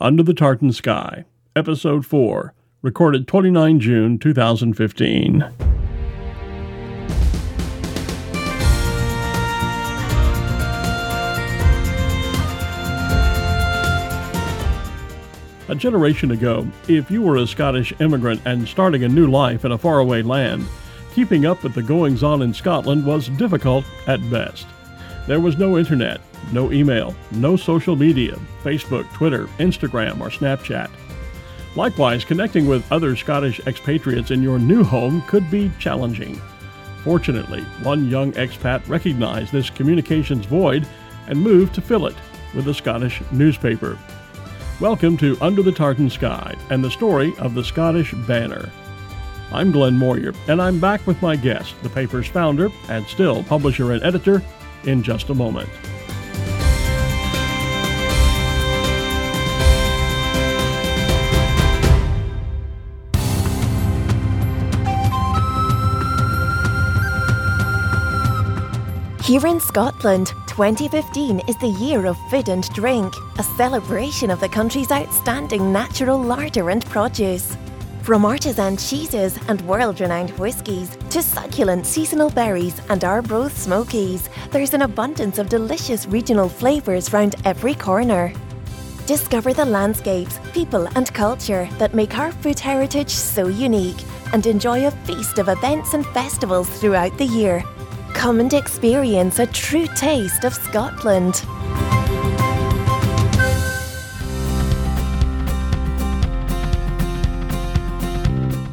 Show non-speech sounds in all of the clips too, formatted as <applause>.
Under the Tartan Sky, Episode 4, recorded 29 June 2015. A generation ago, if you were a Scottish immigrant and starting a new life in a faraway land, keeping up with the goings on in Scotland was difficult at best. There was no internet, no email, no social media Facebook, Twitter, Instagram, or Snapchat. Likewise, connecting with other Scottish expatriates in your new home could be challenging. Fortunately, one young expat recognized this communications void and moved to fill it with a Scottish newspaper. Welcome to Under the Tartan Sky and the story of the Scottish Banner. I'm Glenn Moyer, and I'm back with my guest, the paper's founder and still publisher and editor, in just a moment. Here in Scotland, 2015 is the year of food and drink, a celebration of the country's outstanding natural larder and produce. From artisan cheeses and world renowned whiskies to succulent seasonal berries and Arbroath smokies, there's an abundance of delicious regional flavours round every corner. Discover the landscapes, people, and culture that make our food heritage so unique and enjoy a feast of events and festivals throughout the year Come and experience a true taste of Scotland.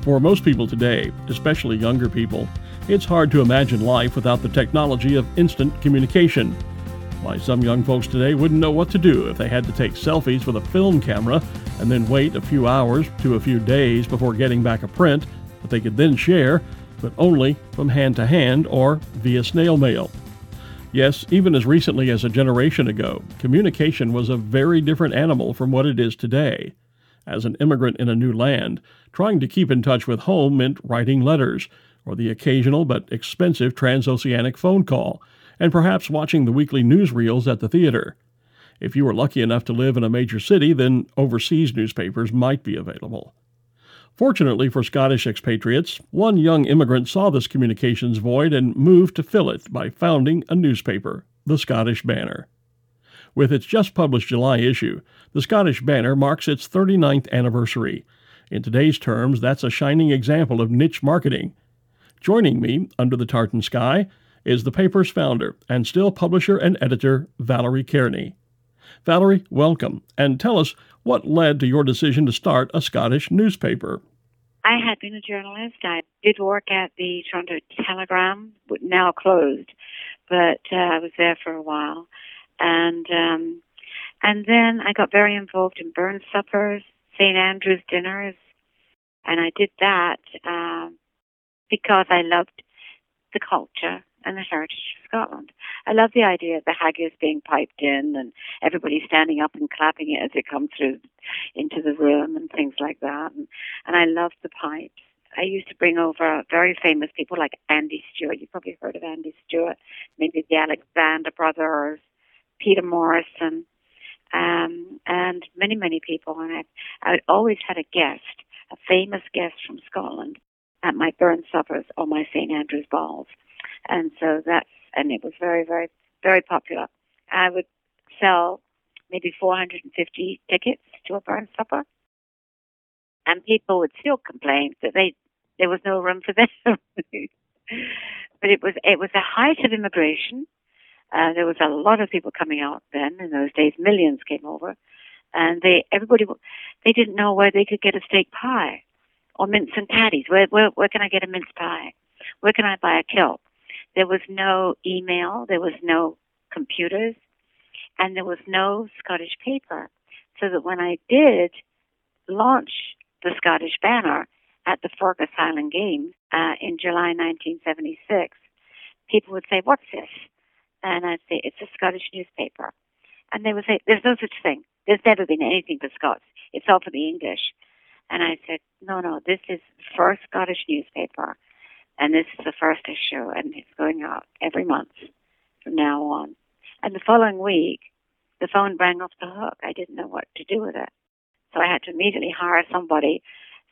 For most people today, especially younger people, it's hard to imagine life without the technology of instant communication. Why, some young folks today wouldn't know what to do if they had to take selfies with a film camera and then wait a few hours to a few days before getting back a print that they could then share but only from hand to hand or via snail mail. Yes, even as recently as a generation ago, communication was a very different animal from what it is today. As an immigrant in a new land, trying to keep in touch with home meant writing letters, or the occasional but expensive transoceanic phone call, and perhaps watching the weekly newsreels at the theater. If you were lucky enough to live in a major city, then overseas newspapers might be available. Fortunately for Scottish expatriates, one young immigrant saw this communications void and moved to fill it by founding a newspaper, the Scottish Banner. With its just published July issue, the Scottish Banner marks its 39th anniversary. In today's terms, that's a shining example of niche marketing. Joining me under the tartan sky is the paper's founder and still publisher and editor, Valerie Cairney. Valerie, welcome, and tell us what led to your decision to start a Scottish newspaper. I had been a journalist. I did work at the Toronto Telegram, now closed, but uh, I was there for a while, and um, and then I got very involved in burn suppers, St Andrew's dinners, and I did that uh, because I loved the culture and the heritage of Scotland. I love the idea of the haggis being piped in and everybody standing up and clapping it as it comes through into the room and things like that. And, and I love the pipes. I used to bring over very famous people like Andy Stewart. You've probably heard of Andy Stewart, maybe the Alexander brothers, Peter Morrison, um, and many, many people. And I, I always had a guest, a famous guest from Scotland, at my burn suppers or my St. Andrew's balls. And so that's, and it was very, very, very popular. I would sell maybe 450 tickets to a burn supper. And people would still complain that they, there was no room for them. <laughs> but it was, it was a height of immigration. Uh, there was a lot of people coming out then. In those days, millions came over, and they everybody they didn't know where they could get a steak pie or mince and patties. Where where where can I get a mince pie? Where can I buy a kilt? There was no email, there was no computers, and there was no Scottish paper. So that when I did launch the Scottish banner at the Fergus Highland Games uh, in July 1976, people would say, What's this? And I'd say, It's a Scottish newspaper. And they would say, There's no such thing. There's never been anything for Scots. It's all for the English. And I said, No, no, this is the first Scottish newspaper and this is the first issue, and it's going out every month from now on. And the following week, the phone rang off the hook. I didn't know what to do with it. So I had to immediately hire somebody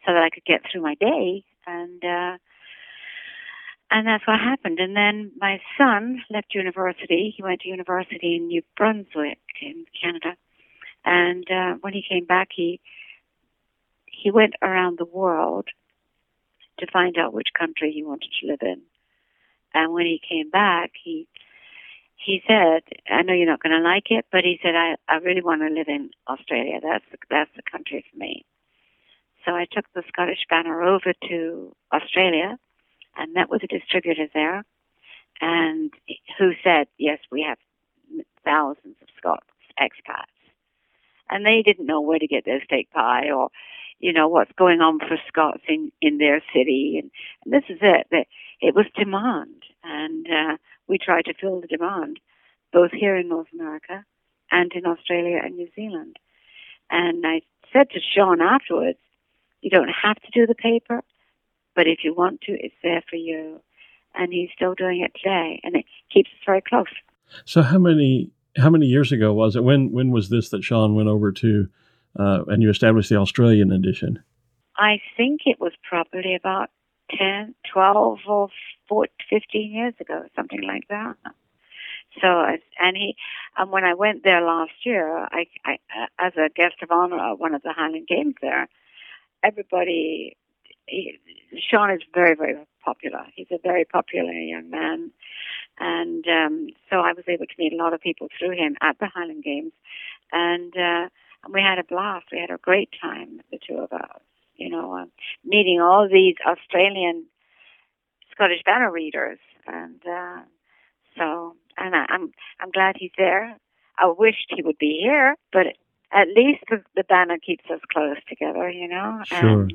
so that I could get through my day, and uh, and that's what happened. And then my son left university. He went to university in New Brunswick in Canada, and uh, when he came back, he he went around the world to find out which country he wanted to live in. And when he came back, he he said, "I know you're not going to like it, but he said I I really want to live in Australia. That's the, that's the country for me." So I took the Scottish Banner over to Australia and met with a distributor there, and who said, "Yes, we have thousands of Scots expats." And they didn't know where to get their steak pie or you know what's going on for Scots in in their city, and, and this is it. That it was demand, and uh, we tried to fill the demand, both here in North America and in Australia and New Zealand. And I said to Sean afterwards, "You don't have to do the paper, but if you want to, it's there for you." And he's still doing it today, and it keeps us very close. So how many how many years ago was it? When when was this that Sean went over to uh, and you established the Australian edition? I think it was probably about 10, 12 or 14, 15 years ago, something like that. So, and he, and when I went there last year, I, I, as a guest of honor at one of the Highland Games there, everybody, he, Sean is very, very popular. He's a very popular young man. And um, so I was able to meet a lot of people through him at the Highland Games. And uh, and we had a blast. We had a great time, the two of us. You know, uh, meeting all these Australian Scottish Banner readers, and uh, so and I, I'm I'm glad he's there. I wished he would be here, but at least the, the banner keeps us close together. You know. Sure. And,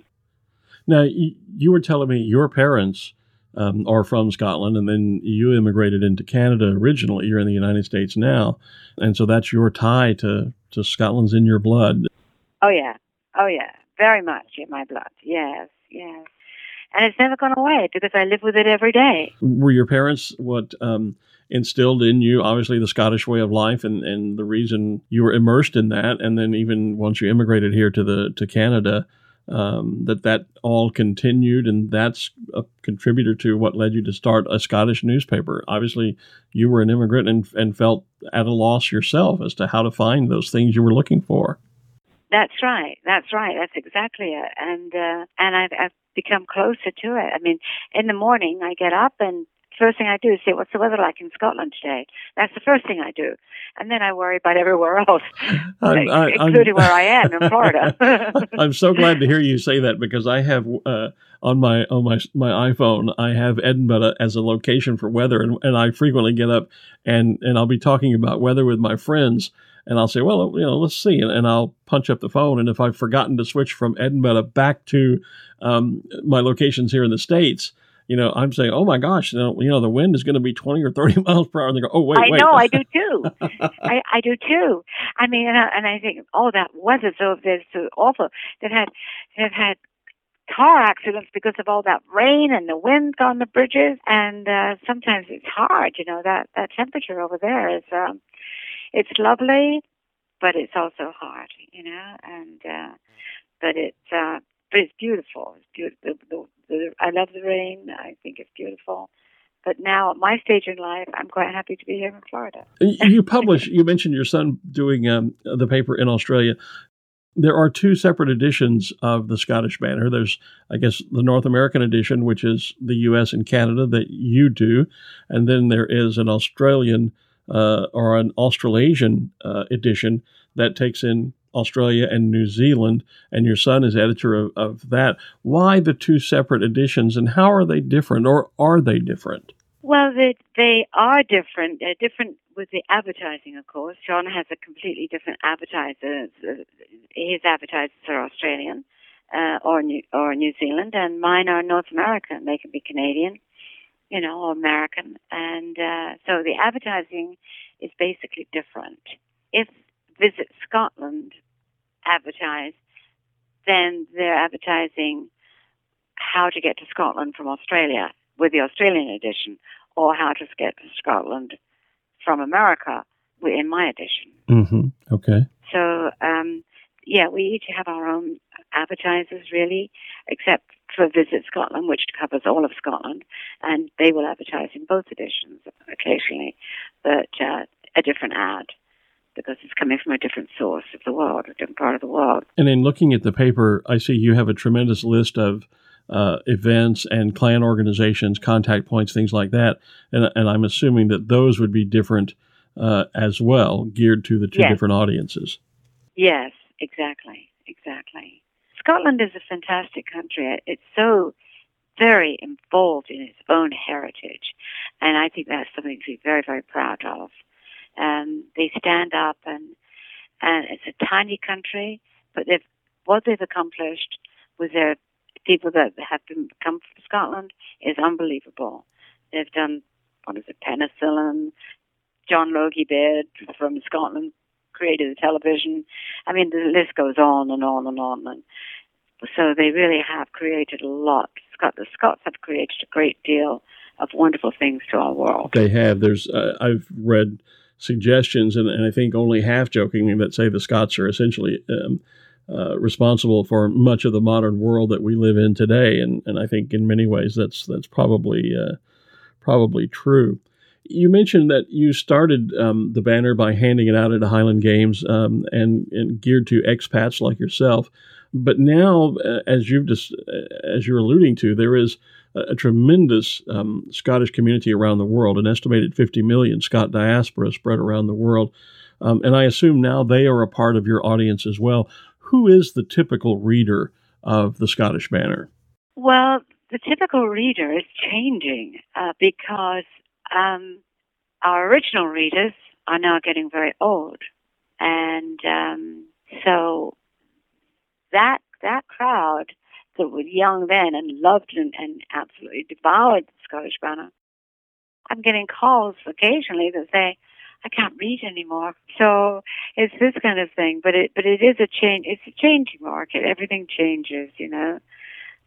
now you were telling me your parents um, are from Scotland, and then you immigrated into Canada originally. You're in the United States now, and so that's your tie to to Scotland's in your blood. Oh yeah, oh yeah, very much in my blood. Yes, yes, and it's never gone away because I live with it every day. Were your parents what um, instilled in you? Obviously, the Scottish way of life, and and the reason you were immersed in that, and then even once you immigrated here to the to Canada um, that that all continued, and that's a contributor to what led you to start a Scottish newspaper. Obviously, you were an immigrant and, and felt at a loss yourself as to how to find those things you were looking for. That's right. That's right. That's exactly it. And uh, and I've, I've become closer to it. I mean, in the morning I get up and first thing I do is say, "What's the weather like in Scotland today?" That's the first thing I do, and then I worry about everywhere else, <laughs> I'm, I, including I'm, where I <laughs> am in Florida. <laughs> I'm so glad to hear you say that because I have uh, on my on my my iPhone I have Edinburgh as a location for weather, and, and I frequently get up and and I'll be talking about weather with my friends. And I'll say, well, you know, let's see. And, and I'll punch up the phone. And if I've forgotten to switch from Edinburgh back to um, my locations here in the States, you know, I'm saying, oh my gosh, you know, you know the wind is going to be 20 or 30 <laughs> miles per hour. And they go, oh, wait, wait. I wait. know, I do <laughs> too. I, I do too. I mean, and I, and I think, oh, that weather so there's so awful. They've had, they've had car accidents because of all that rain and the wind on the bridges. And uh, sometimes it's hard, you know, that, that temperature over there is, um, it's lovely, but it's also hard, you know, and, uh, but it's, uh, but it's beautiful. It's beautiful. The, the, I love the rain. I think it's beautiful. But now, at my stage in life, I'm quite happy to be here in Florida. you publish. You mentioned your son doing um, the paper in Australia. There are two separate editions of the Scottish Banner. There's, I guess, the North American edition, which is the U.S. and Canada that you do, and then there is an Australian uh, or an Australasian uh, edition that takes in Australia and New Zealand, and your son is editor of, of that. Why the two separate editions, and how are they different, or are they different? Well, they, they are different. They're different with the advertising, of course. John has a completely different advertiser. His advertisers are Australian uh, or New, or New Zealand, and mine are North American. They can be Canadian, you know, or American. And uh, so the advertising is basically different. If Visit Scotland advertise, then they're advertising how to get to Scotland from Australia with the Australian edition, or how to get to Scotland from America in my edition. Mm-hmm. Okay. So um, yeah, we each have our own advertisers, really, except for Visit Scotland, which covers all of Scotland, and they will advertise in both editions occasionally, but uh, a different ad because it's coming from a different source of the world, a different part of the world. And in looking at the paper, I see you have a tremendous list of uh, events and clan organizations, contact points, things like that. And, and I'm assuming that those would be different uh, as well, geared to the two yes. different audiences. Yes, exactly, exactly. Scotland is a fantastic country. It's so very involved in its own heritage, and I think that's something to be very, very proud of. Um, they stand up, and and it's a tiny country, but they've what they've accomplished with their people that have been, come from Scotland is unbelievable. They've done what is it, penicillin. John Logie Baird from Scotland created the television. I mean, the list goes on and on and on. And so they really have created a lot. Scott, the Scots have created a great deal of wonderful things to our world. They have. There's uh, I've read suggestions, and, and I think only half jokingly that say the Scots are essentially um, uh, responsible for much of the modern world that we live in today, and, and I think in many ways that's that's probably uh, probably true. You mentioned that you started um, the banner by handing it out at Highland Games um, and, and geared to expats like yourself. But now, uh, as you've just uh, as you're alluding to, there is a, tremendous um, Scottish community around the world, an estimated 50 million Scot diaspora spread around the world. Um, and I assume now they are a part of your audience as well who is the typical reader of the Scottish Banner? Well, the typical reader is changing uh, because um, our original readers are now getting very old, and um, so that that crowd that was young then and loved and, and absolutely devoured the Scottish Banner. I'm getting calls occasionally that say, I can't read anymore. So it's this kind of thing, but it but it is a change. It's a changing market. Everything changes, you know,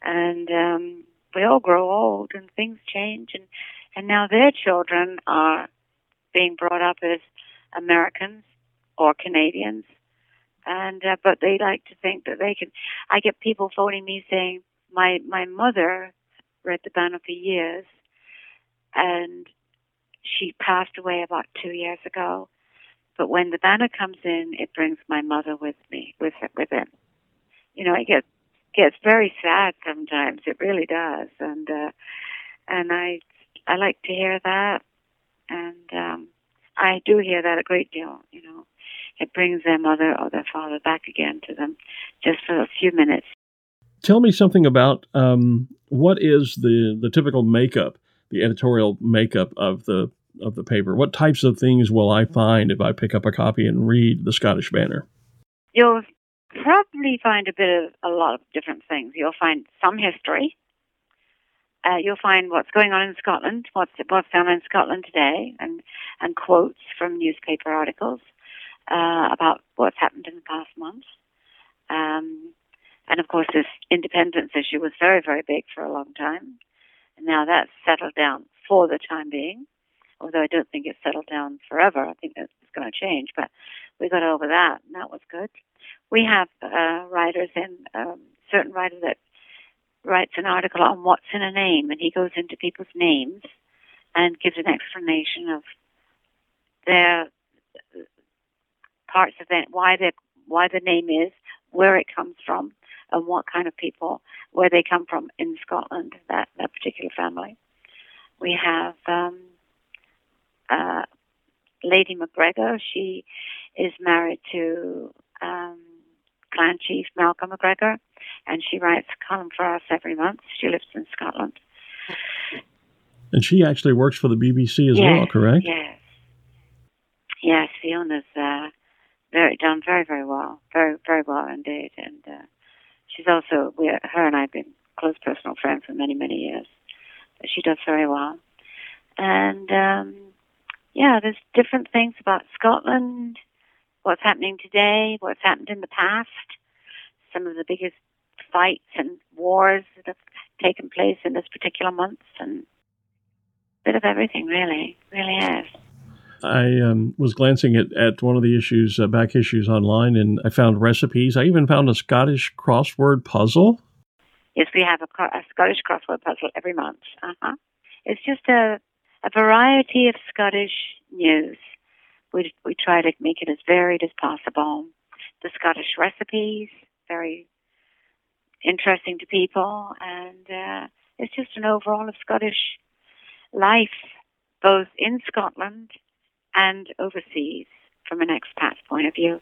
and um, we all grow old and things change, and and now their children are being brought up as Americans or Canadians, and uh, but they like to think that they can. I get people phoning me saying my my mother read the Banner for years, and she passed away about two years ago. But when the banner comes in, it brings my mother with me, with it, with it. You know, it gets gets very sad sometimes. It really does, and uh, and I I like to hear that, and um, I do hear that a great deal. You know, it brings their mother or their father back again to them, just for a few minutes. Tell me something about um, what is the the typical makeup the editorial makeup of the of the paper? What types of things will I find if I pick up a copy and read the Scottish Banner? You'll probably find a bit of a lot of different things. You'll find some history. Uh, you'll find what's going on in Scotland, what's what's done in Scotland today, and and quotes from newspaper articles uh, about what's happened in the past month. Um, and of course, this independence issue was very, very big for a long time. And now that's settled down for the time being, although I don't think it's settled down forever. I think it's going to change, but we got over that, and that was good. We have uh, writers in um, certain writer that writes an article on what's in a name, and he goes into people's names and gives an explanation of their parts of that, why the why the name is, where it comes from, and what kind of people, where they come from in Scotland, that, that particular family. We have um, uh, Lady MacGregor. She is married to um, clan chief Malcolm MacGregor, and she writes a column for us every month. She lives in Scotland. And she actually works for the BBC as yes, well, correct? Yes. Yes, Fiona's uh, very done very very well, very very well indeed, and uh, she's also we her and I have been close personal friends for many many years. But she does very well, and um, yeah, there's different things about Scotland, what's happening today, what's happened in the past, some of the biggest fights and wars that have taken place in this particular month, and a bit of everything really, really is. I um, was glancing at, at one of the issues, uh, back issues online, and I found recipes. I even found a Scottish crossword puzzle. Yes, we have a, a Scottish crossword puzzle every month. Uh-huh. It's just a, a variety of Scottish news. We, we try to make it as varied as possible. The Scottish recipes, very interesting to people, and uh, it's just an overall of Scottish life, both in Scotland and overseas from an expat's point of view.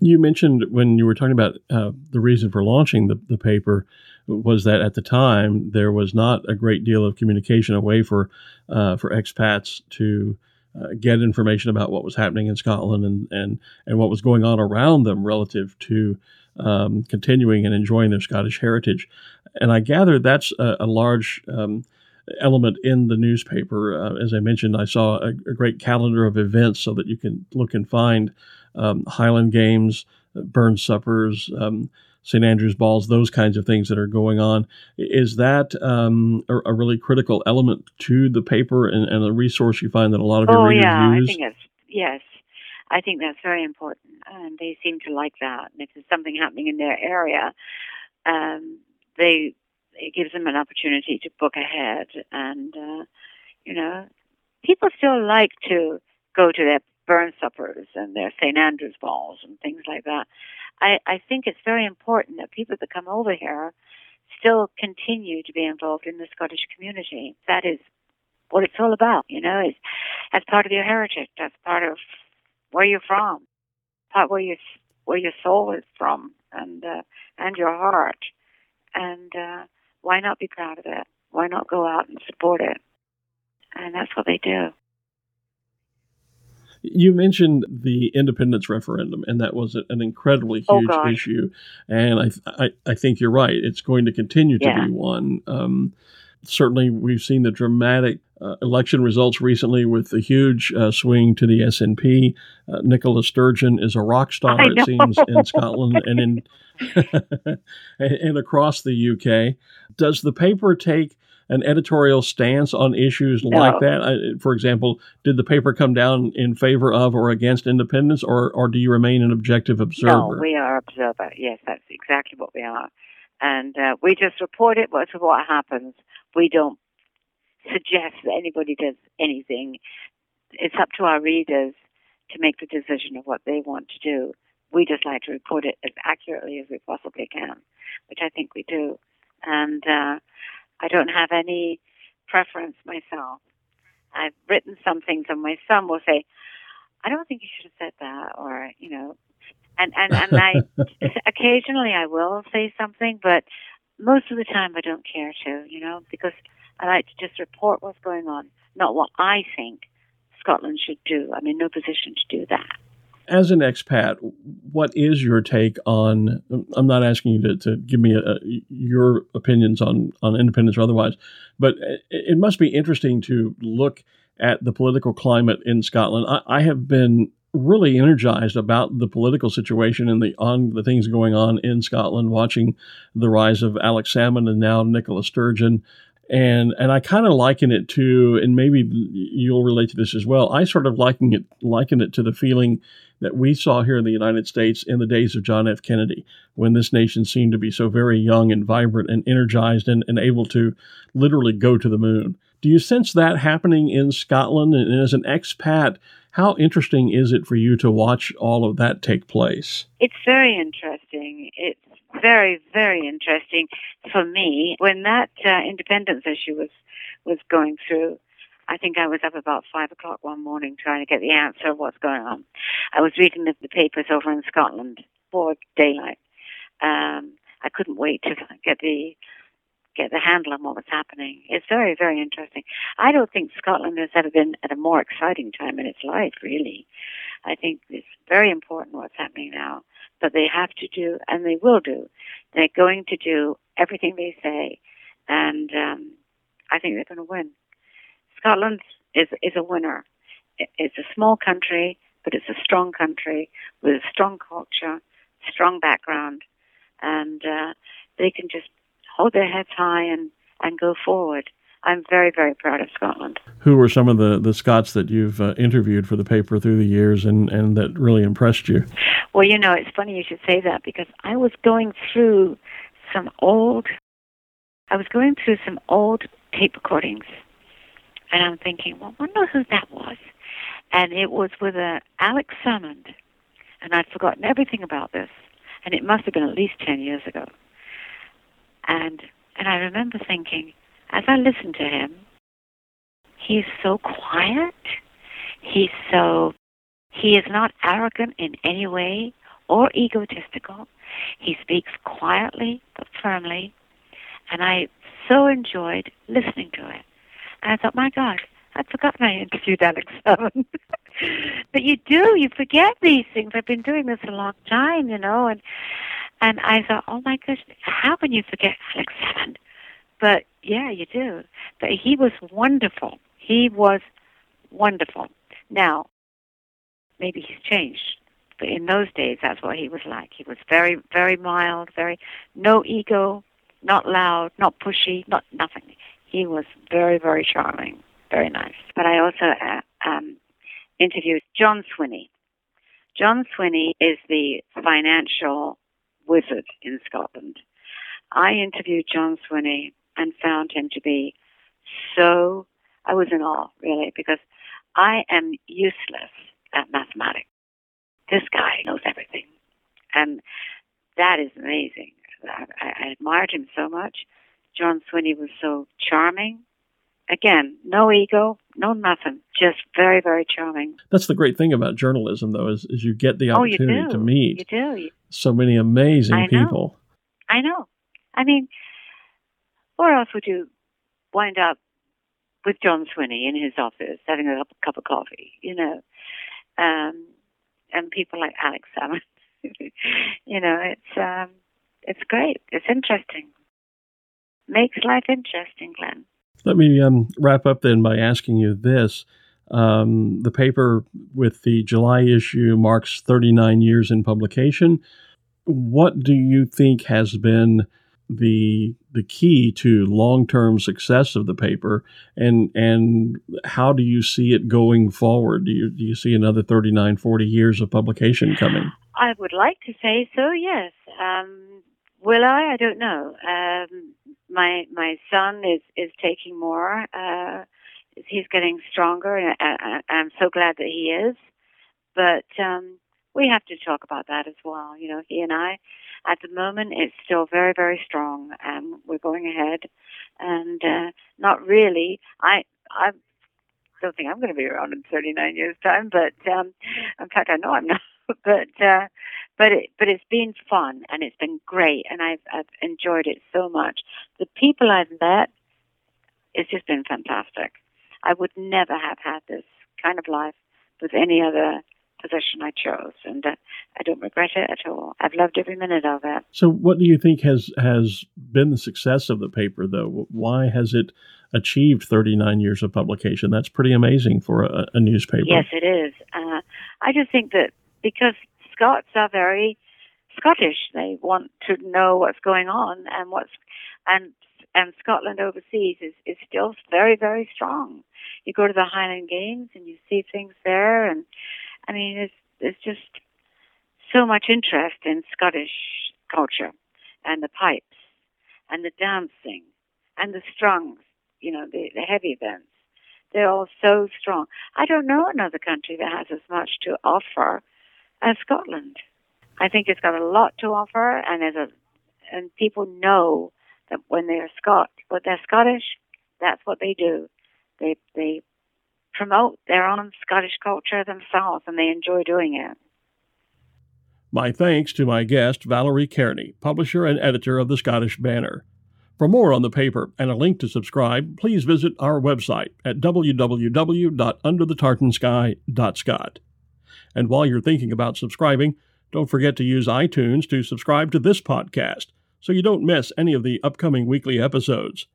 You mentioned when you were talking about uh, the reason for launching the, the paper was that at the time there was not a great deal of communication, a way for uh, for expats to uh, get information about what was happening in Scotland and, and, and what was going on around them relative to um, continuing and enjoying their Scottish heritage. And I gather that's a, a large um, element in the newspaper. Uh, as I mentioned, I saw a, a, great calendar of events so that you can look and find um, Highland Games, uh, Burn Suppers, um, St. Andrew's Balls, those kinds of things that are going on. Is that um, a, a, really critical element to the paper and, and, a resource you find that a lot of your oh, readers yeah, use? I think it's, yes. I think that's very important, and they seem to like that. And if there's something happening in their area, um, they it gives them an opportunity to book ahead. And, uh, you know, people still like to go to their burn suppers and their St. Andrew's balls and things like that. I, I think it's very important that people that come over here still continue to be involved in the Scottish community. That is what it's all about, you know, it's as part of your heritage, that's part of where you're from, part where you where your soul is from, and uh, and your heart, and uh, why not be proud of it? Why not go out and support it? And that's what they do. You mentioned the independence referendum, and that was an incredibly oh, huge oh issue. And I, I, I, think you're right. It's going to continue to yeah. be one. Um, certainly, we've seen the dramatic uh, election results recently with the huge uh, swing to the SNP. Uh, Nicola Sturgeon is a rock star, it seems, in Scotland and in <laughs> and across the UK. Does the paper take an editorial stance on issues no. like that? I, for example, did the paper come down in favor of or against independence, or, or do you remain an objective observer? No, we are observer. Yes, that's exactly what we are. And uh, we just report it what, what happens. We don't suggest that anybody does anything. It's up to our readers to make the decision of what they want to do. We just like to report it as accurately as we possibly can, which I think we do. And uh, I don't have any preference myself. I've written some things, and my son will say, "I don't think you should have said that," or you know, and and and I <laughs> occasionally I will say something, but most of the time I don't care to, you know, because I like to just report what's going on, not what I think Scotland should do. I'm in no position to do that. As an expat, what is your take on? I'm not asking you to, to give me a, a, your opinions on, on independence or otherwise, but it, it, must be interesting to look at the political climate in Scotland. I, I have been really energized about the political situation and the on the things going on in Scotland, watching the rise of Alex Salmond and now Nicola Sturgeon and and I kind of liken it to, and maybe you'll relate to this as well. I sort of liken it liken it to the feeling that we saw here in the United States in the days of John F. Kennedy, when this nation seemed to be so very young and vibrant and energized and, and able to literally go to the moon. Do you sense that happening in Scotland? And as an expat, how interesting is it for you to watch all of that take place? It's very interesting. It's very, very interesting for me. When that uh, independence issue was was going through, I think I was up about five o'clock one morning trying to get the answer of what's going on. I was reading the, the papers over in Scotland for daylight. Um, I couldn't wait to <laughs> get the get the handle on what was happening. It's very, very interesting. I don't think Scotland has ever been at a more exciting time in its life, really. I think it's very important what's happening now but they have to do, and they will do. They're going to do everything they say, and um, I think they're going to win. Scotland is is a winner. It's a small country, but it's a strong country with a strong culture, strong background, and uh, they can just hold their heads high and and go forward. I'm very, very proud of Scotland. Who were some of the, the Scots that you've uh, interviewed for the paper through the years and, and that really impressed you? Well, you know, it's funny you should say that because I was going through some old, I was going through some old tape recordings, and I'm thinking, well, I wonder who that was. And it was with a Alex Salmond, and I'd forgotten everything about this, and it must have been at least ten years ago. And and I remember thinking, as I listened to him, he's so quiet. He's so, he is not arrogant in any way or egotistical. He speaks quietly but firmly. And I so enjoyed listening to it. And I thought, my God, I'd forgotten I interviewed Alex Salmond. <laughs> but you do, you forget these things. I've been doing this a long time, you know, and and I thought, oh my gosh, how can you forget Alex? But yeah, you do. But he was wonderful. He was wonderful. Now, maybe he's changed. But in those days, that's what he was like. He was very, very mild, very, no ego, not loud, not pushy, not nothing. He was very, very charming, very nice. But I also uh, um, interviewed John Swinney. John Swinney is the financial wizard in Scotland. I interviewed John Swinney and found him to be so, I was in awe, really, because I am useless at mathematics. This guy knows everything. And that is amazing. I, I admired him so much. John Swinney was so charming. Again, no ego, no nothing, just very, very charming. That's the great thing about journalism, though, is, is you get the opportunity oh, to meet you do. so many amazing I know. people. I know. I mean, or else would you wind up with John Swinney in his office having a cup of coffee, you know, um, and people like Alex Salmond. <laughs> you know, it's um, it's great. It's interesting. Makes life interesting, Glenn. Let me um, wrap up then by asking you this. Um, the paper with the July issue marks 39 years in publication. What do you think has been the the key to long term success of the paper, and and how do you see it going forward? Do you do you see another 39, 40 years of publication coming? I would like to say so. Yes. Um, will I? I don't know. Um, my my son is is taking more. Uh, he's getting stronger, and I, I, I'm so glad that he is. But um, we have to talk about that as well. You know, he and I at the moment, it's still very, very strong. and we're going ahead, and uh, not really. I I don't think I'm going to be around in 39 years' time, but um, in fact, I know I'm not. <laughs> but uh, but it but it's been fun and it's been great, and I've I've enjoyed it so much. The people I've met, it's just been fantastic. I would never have had this kind of life with any other position I chose, and uh, I don't regret it at all. I've loved every minute of it. So, what do you think has has been the success of the paper, though? Why has it achieved 39 years of publication? That's pretty amazing for a, a newspaper. Yes, it is. Uh, I just think that because Scots are very Scottish, they want to know what's going on and what's and and Scotland overseas is, is still very, very strong. You go to the Highland Games and you see things there and I mean, it's it's just so much interest in Scottish culture and the pipes and the dancing and the strungs, you know, the, the heavy events. They're all so strong. I don't know another country that has as much to offer as Scotland. I think it's got a lot to offer, and there's a, and people know that when they're Scot, when they're Scottish, that's what they do. They they promote their own Scottish culture themselves, and they enjoy doing it. My thanks to my guest, Valerie Cairney, publisher and editor of the Scottish Banner. For more on the paper and a link to subscribe, please visit our website at www.underthetartansky.scot. And while you're thinking about subscribing, don't forget to use iTunes to subscribe to this podcast so you don't miss any of the upcoming weekly episodes.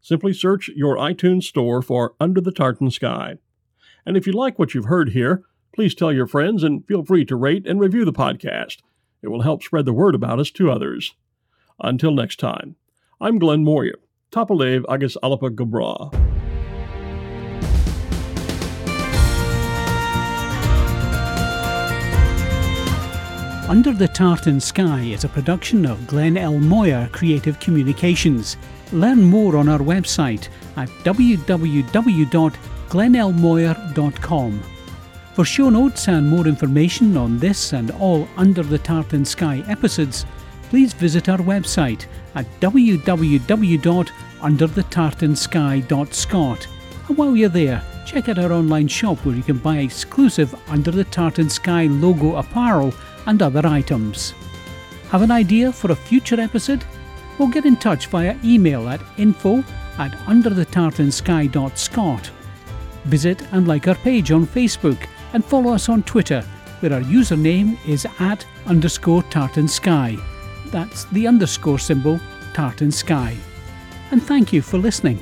Simply search your iTunes store for Under the Tartan Sky. And if you like what you've heard here, please tell your friends and feel free to rate and review the podcast. It will help spread the word about us to others. Until next time, I'm Glenn Moyer. Tapalev agus alapa gobra. Under the Tartan Sky is a production of Glenn L. Moyer Creative Communications. Learn more on our website at www.glennlmoyer.com. For show notes and more information on this and all Under the Tartan Sky episodes, please visit our website at www.underthetartansky.scot. And while you're there, check out our online shop where you can buy exclusive Under the Tartan Sky logo apparel and other items. Have an idea for a future episode? Well, get in touch via email at info at underthetartansky.scot. Visit and like our page on Facebook and follow us on Twitter, where our username is at underscore tartansky. That's the underscore symbol tartan sky. And thank you for listening.